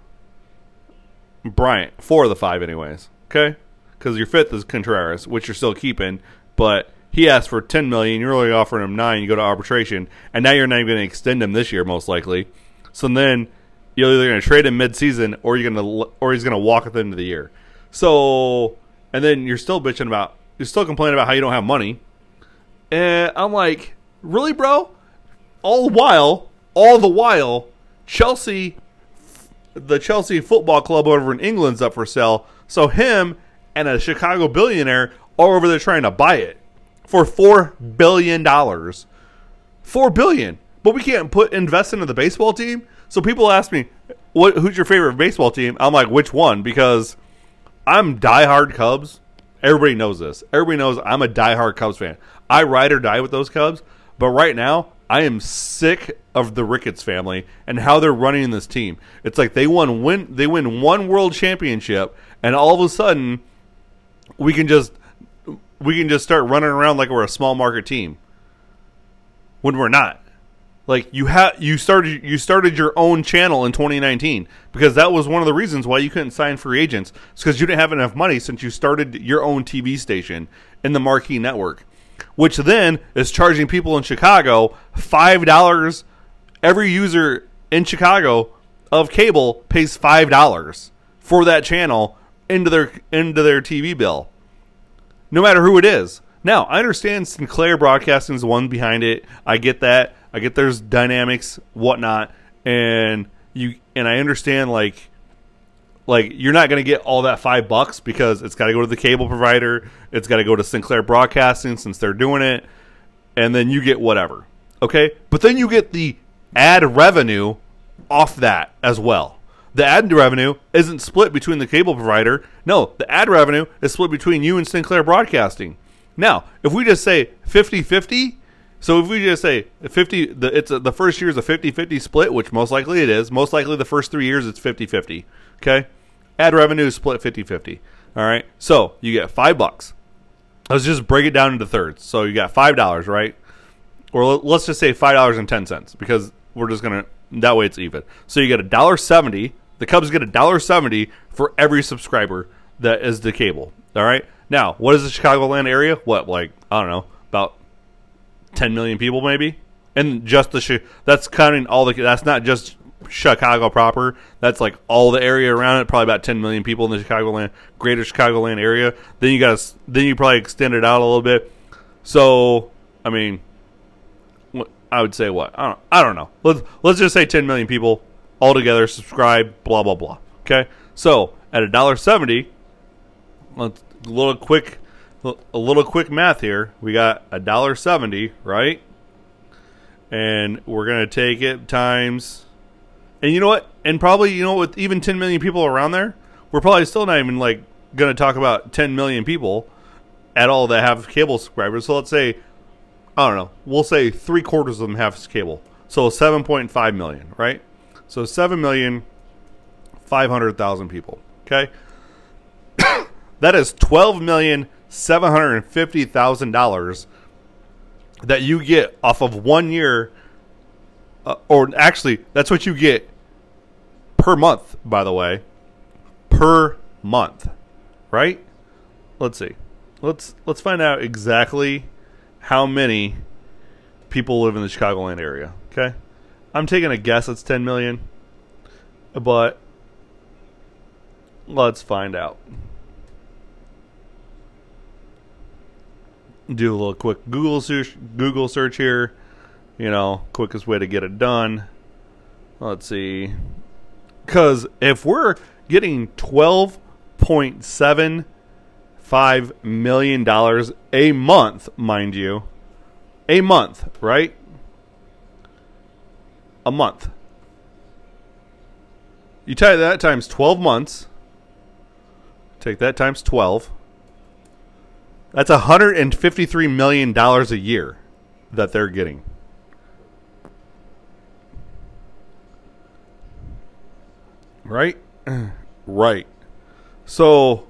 Bryant. Four of the five, anyways. Okay, because your fifth is Contreras, which you're still keeping, but he asked for ten million. You're only offering him nine. You go to arbitration, and now you're not even going to extend him this year, most likely. So then you're either going to trade him mid-season, or you're going to, or he's going to walk at the end of the year. So, and then you're still bitching about, you're still complaining about how you don't have money. And I'm like, really, bro? All the while, all the while, Chelsea, the Chelsea Football Club over in England's up for sale. So him and a Chicago billionaire are over there trying to buy it for four billion dollars. Four billion, but we can't put invest into the baseball team. So people ask me, "What? Who's your favorite baseball team?" I'm like, "Which one?" Because I'm diehard Cubs. Everybody knows this. Everybody knows I'm a diehard Cubs fan. I ride or die with those Cubs. But right now, I am sick of the Ricketts family and how they're running this team. It's like they won win they win one world championship, and all of a sudden, we can just we can just start running around like we're a small market team when we're not. Like you had you started you started your own channel in 2019 because that was one of the reasons why you couldn't sign free agents. It's because you didn't have enough money since you started your own TV station in the Marquee Network, which then is charging people in Chicago five dollars. Every user in Chicago of cable pays five dollars for that channel into their into their TV bill no matter who it is. Now, I understand Sinclair Broadcasting is the one behind it. I get that. I get there's dynamics, whatnot, and you and I understand like like you're not going to get all that five bucks because it's got to go to the cable provider. It's got to go to Sinclair Broadcasting since they're doing it, and then you get whatever. Okay, but then you get the ad revenue off that as well. The ad revenue isn't split between the cable provider. No, the ad revenue is split between you and Sinclair Broadcasting. Now, if we just say 50-50, so if we just say 50 the it's a, the first year is a 50-50 split, which most likely it is. Most likely the first 3 years it's 50-50. Okay? Ad revenue is split 50-50. All right? So, you get 5 bucks. Let's just break it down into thirds. So, you got $5, right? Or let's just say $5.10 because we're just going to that way it's even. So you get a dollar 70 the Cubs get a dollar seventy for every subscriber that is the cable. All right. Now, what is the Chicagoland area? What, like I don't know, about ten million people, maybe, and just the that's counting all the. That's not just Chicago proper. That's like all the area around it. Probably about ten million people in the Chicagoland, Greater Chicagoland area. Then you got then you probably extend it out a little bit. So, I mean, I would say what I don't. I don't know. Let's let's just say ten million people altogether, subscribe, blah blah blah. Okay, so at a dollar seventy, a little quick, a little quick math here. We got a dollar seventy, right? And we're gonna take it times, and you know what? And probably you know with even ten million people around there, we're probably still not even like gonna talk about ten million people at all that have cable subscribers. So let's say, I don't know, we'll say three quarters of them have cable. So 7.5 million, right? So seven million five hundred thousand people. Okay, that is twelve million seven hundred and fifty thousand dollars that you get off of one year, uh, or actually, that's what you get per month. By the way, per month, right? Let's see. Let's let's find out exactly how many people live in the Chicagoland area. Okay. I'm taking a guess it's 10 million, but let's find out. Do a little quick Google search, Google search here. You know, quickest way to get it done. Let's see. Because if we're getting twelve point seven five million dollars a month, mind you, a month, right? A month. You tie that times 12 months. Take that times 12. That's $153 million a year that they're getting. Right? right. So,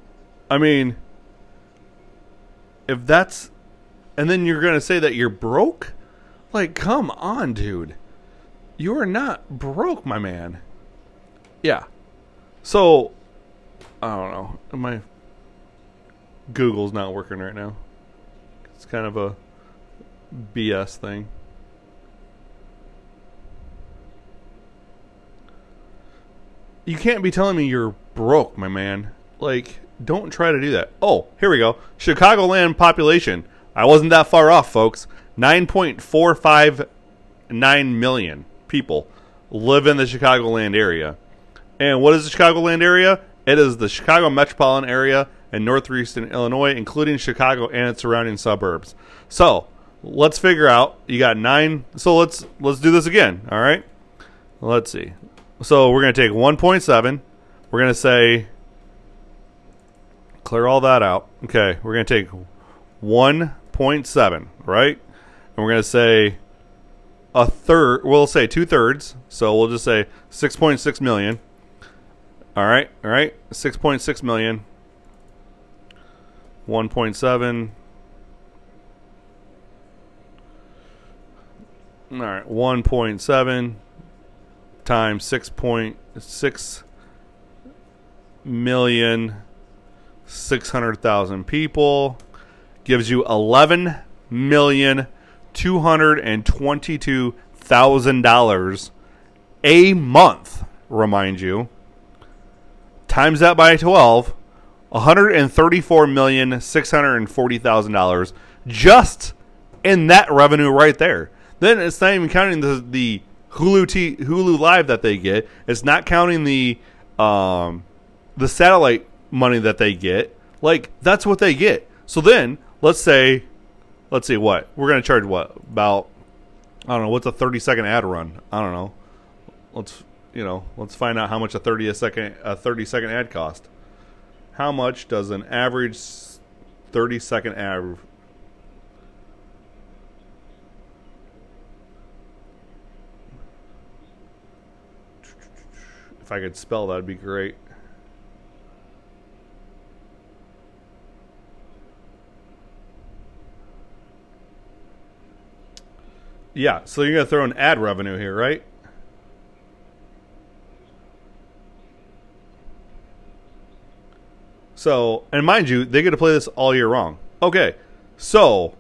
I mean, if that's. And then you're going to say that you're broke? Like, come on, dude. You are not broke, my man. Yeah. So, I don't know. My Google's not working right now. It's kind of a BS thing. You can't be telling me you're broke, my man. Like, don't try to do that. Oh, here we go. Chicagoland population. I wasn't that far off, folks. 9.459 million people live in the Chicagoland area. And what is the Chicagoland area? It is the Chicago metropolitan area in northeastern Illinois, including Chicago and its surrounding suburbs. So let's figure out. You got nine. So let's let's do this again. All right. Let's see. So we're gonna take 1.7. We're gonna say clear all that out. Okay. We're gonna take 1.7, right? And we're gonna say a third. We'll say two thirds. So we'll just say 6.6 million. All right. All right. 6.6 million. 1.7 All right, 1.7 times 6.6 million 600,000 people gives you 11 million 222,000 dollars a month, remind you. Times that by 12, 134 million 640,000 dollars just in that revenue right there. Then it's not even counting the the Hulu T, Hulu Live that they get. It's not counting the um, the satellite money that they get. Like that's what they get. So then let's say, let's see what we're gonna charge. What about? I don't know. What's a thirty second ad run? I don't know. Let's you know. Let's find out how much a thirty a second a thirty second ad cost. How much does an average thirty second ad If I could spell, that'd be great. Yeah, so you're going to throw an ad revenue here, right? So, and mind you, they get to play this all year long. Okay, so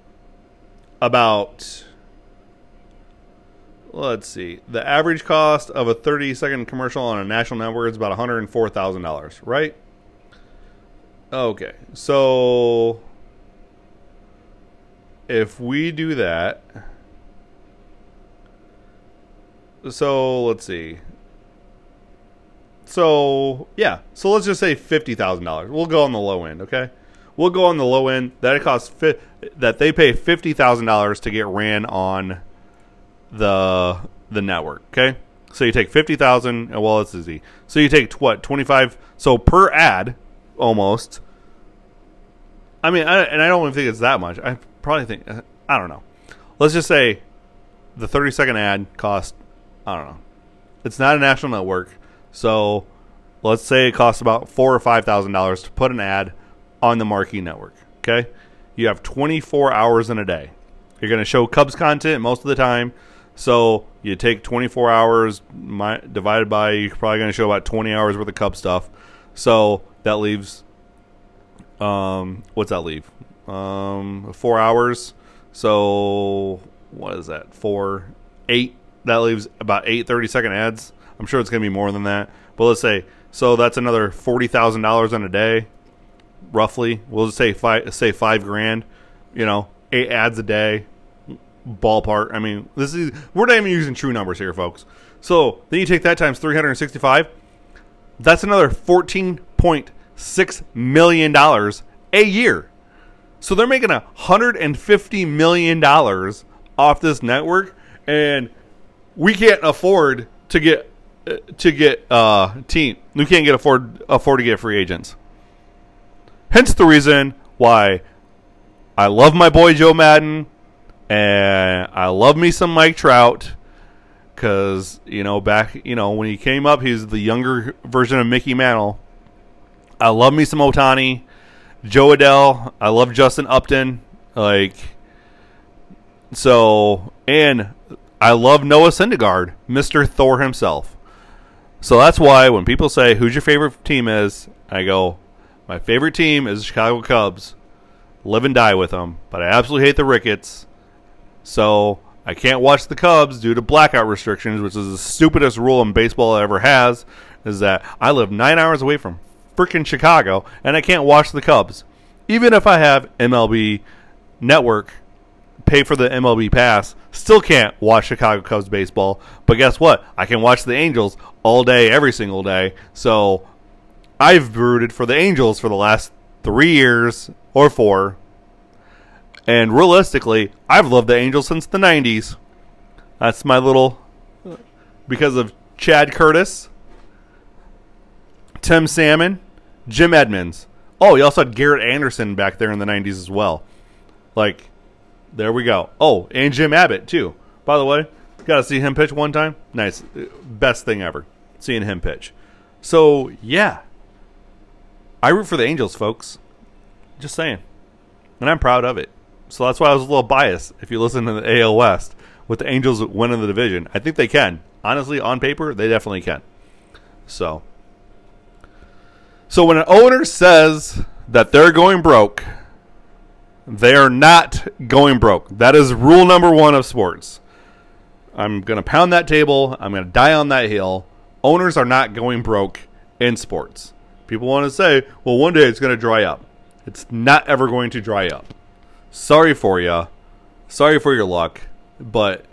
about let's see. The average cost of a 30 second commercial on a national network is about $104,000, right? Okay. So if we do that so let's see. So yeah, so let's just say fifty thousand dollars. We'll go on the low end, okay? We'll go on the low end. That it costs fi- that they pay fifty thousand dollars to get ran on the the network. Okay, so you take fifty thousand. Well, it's easy. So you take what twenty five. So per ad, almost. I mean, I, and I don't even think it's that much. I probably think I don't know. Let's just say the thirty second ad cost. I don't know. It's not a national network, so let's say it costs about four or five thousand dollars to put an ad on the marquee network. Okay, you have twenty four hours in a day. You're going to show Cubs content most of the time. So you take 24 hours my, divided by, you're probably going to show about 20 hours worth of Cub stuff. So that leaves, um, what's that leave? Um, four hours. So what is that? Four, eight. That leaves about eight 30 second ads. I'm sure it's going to be more than that. But let's say, so that's another $40,000 in a day, roughly. We'll just say five, say five grand, you know, eight ads a day ballpark. I mean, this is we're not even using true numbers here, folks. So then you take that times 365. That's another 14.6 million dollars a year. So they're making a hundred and fifty million dollars off this network, and we can't afford to get to get uh team. We can't get afford afford to get free agents. Hence the reason why I love my boy Joe Maddon and I love me some Mike Trout, because you know back you know when he came up, he's the younger version of Mickey Mantle. I love me some Ohtani, Jo Adell. I love Justin Upton. Like so, and I love Noah Syndergaard, Mister Thor himself. So that's why when people say who's your favorite team is, I go, my favorite team is the Chicago Cubs. Live and die with them, but I absolutely hate the Ricketts. So I can't watch the Cubs due to blackout restrictions, which is the stupidest rule in baseball ever has. Is that I live nine hours away from freaking Chicago and I can't watch the Cubs, even if I have MLB Network pay for the MLB pass, still can't watch Chicago Cubs baseball. But guess what? I can watch the Angels all day, every single day. So I've rooted for the Angels for the last three years or four. And realistically, I've loved the Angels since the 90s. That's my little. Because of Chad Curtis, Tim Salmon, Jim Edmonds. Oh, you also had Garrett Anderson back there in the 90s as well. Like, there we go. Oh, and Jim Abbott too. By the way, got to see him pitch one time. Nice, best thing ever. Seeing him pitch. So yeah, I root for the Angels, folks. Just saying, and I'm proud of it. So that's why I was a little biased. If you listen to the AL West with the Angels winning the division, I think they can. Honestly, on paper, they definitely can. So, so when an owner says that they're going broke they are not going broke. That is rule number one of sports. I'm going to pound that table. I'm going to die on that hill. Owners are not going broke in sports. People want to say, well, one day it's going to dry up. It's not ever going to dry up. Sorry for you. Sorry for your luck. But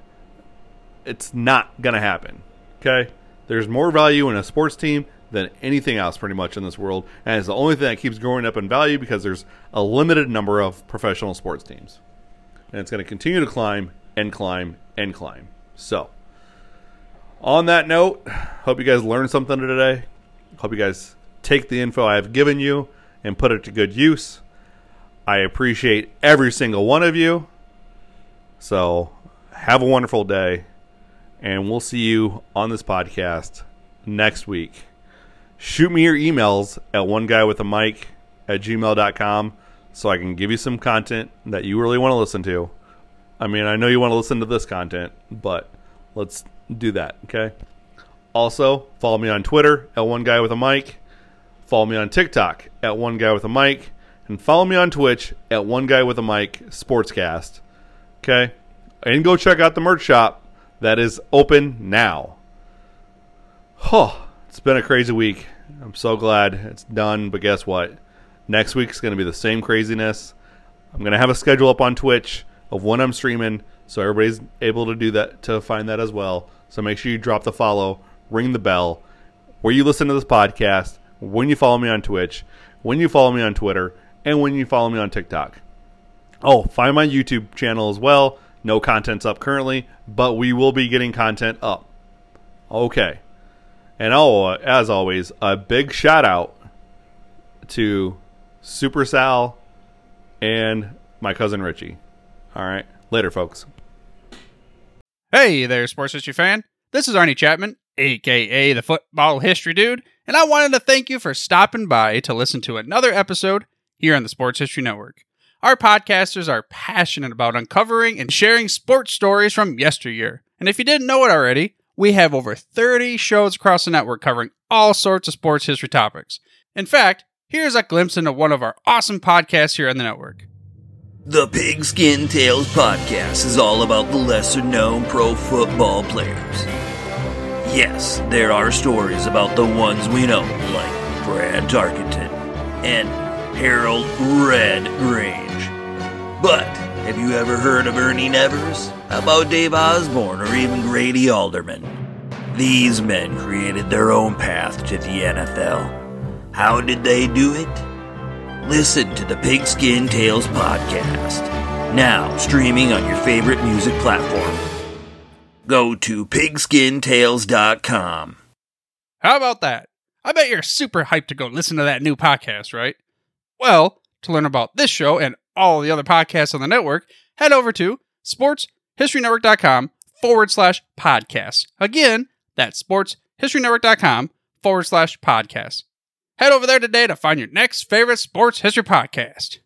it's not going to happen. Okay? There's more value in a sports team than anything else pretty much in this world. And it's the only thing that keeps growing up in value because there's a limited number of professional sports teams. And it's going to continue to climb and climb and climb. So on that note hope you guys learned something today. Hope you guys take the info i've given you and put it to good use. I appreciate every single one of you. So have a wonderful day and we'll see you on this podcast next week shoot me your emails at one guy with a mic at gmail.com so I can give you some content that you really want to listen to. I mean, I know you want to listen to this content, but let's do that, okay? Also, follow me on Twitter at one guy with a mic. Follow me on TikTok at one guy with a mic. And follow me on Twitch at one guy with a mic sportscast. Okay? And go check out the merch shop that is open now. Huh. It's been a crazy week. I'm so glad it's done, but guess what? Next week's going to be the same craziness. I'm going to have a schedule up on Twitch of when I'm streaming, so everybody's able to do that to find that as well. So make sure you drop the follow, ring the bell, where you listen to this podcast, when you follow me on Twitch, when you follow me on Twitter, and when you follow me on TikTok. Oh, find my YouTube channel as well. No content's up currently, but we will be getting content up. Okay. And oh, as always, a big shout out to Super Sal and my cousin Richie. All right. Later, folks. Hey there, sports history fan. This is Arnie Chapman, aka the Football History Dude, and I wanted to thank you for stopping by to listen to another episode here on the Sports History Network. Our podcasters are passionate about uncovering and sharing sports stories from yesteryear. And if you didn't know it already, we have over 30 shows across the network covering all sorts of sports history topics. In fact, here's a glimpse into one of our awesome podcasts here on the network. The Pigskin Tales podcast is all about the lesser known pro football players. Yes, there are stories about the ones we know, like Brad Tarkenton and Harold Red Grange. But have you ever heard of Ernie Nevers? How about Dave Osborne or even Grady Alderman? These men created their own path to the NFL. How did they do it? Listen to the Pigskin Tales podcast, now streaming on your favorite music platform. Go to pigskintales.com. How about that? I bet you're super hyped to go listen to that new podcast, right? Well, to learn about this show and all the other podcasts on the network, head over to sportshistorynetwork.com forward slash podcast. Again, that's sportshistorynetwork.com forward slash podcast. Head over there today to find your next favorite sports history podcast.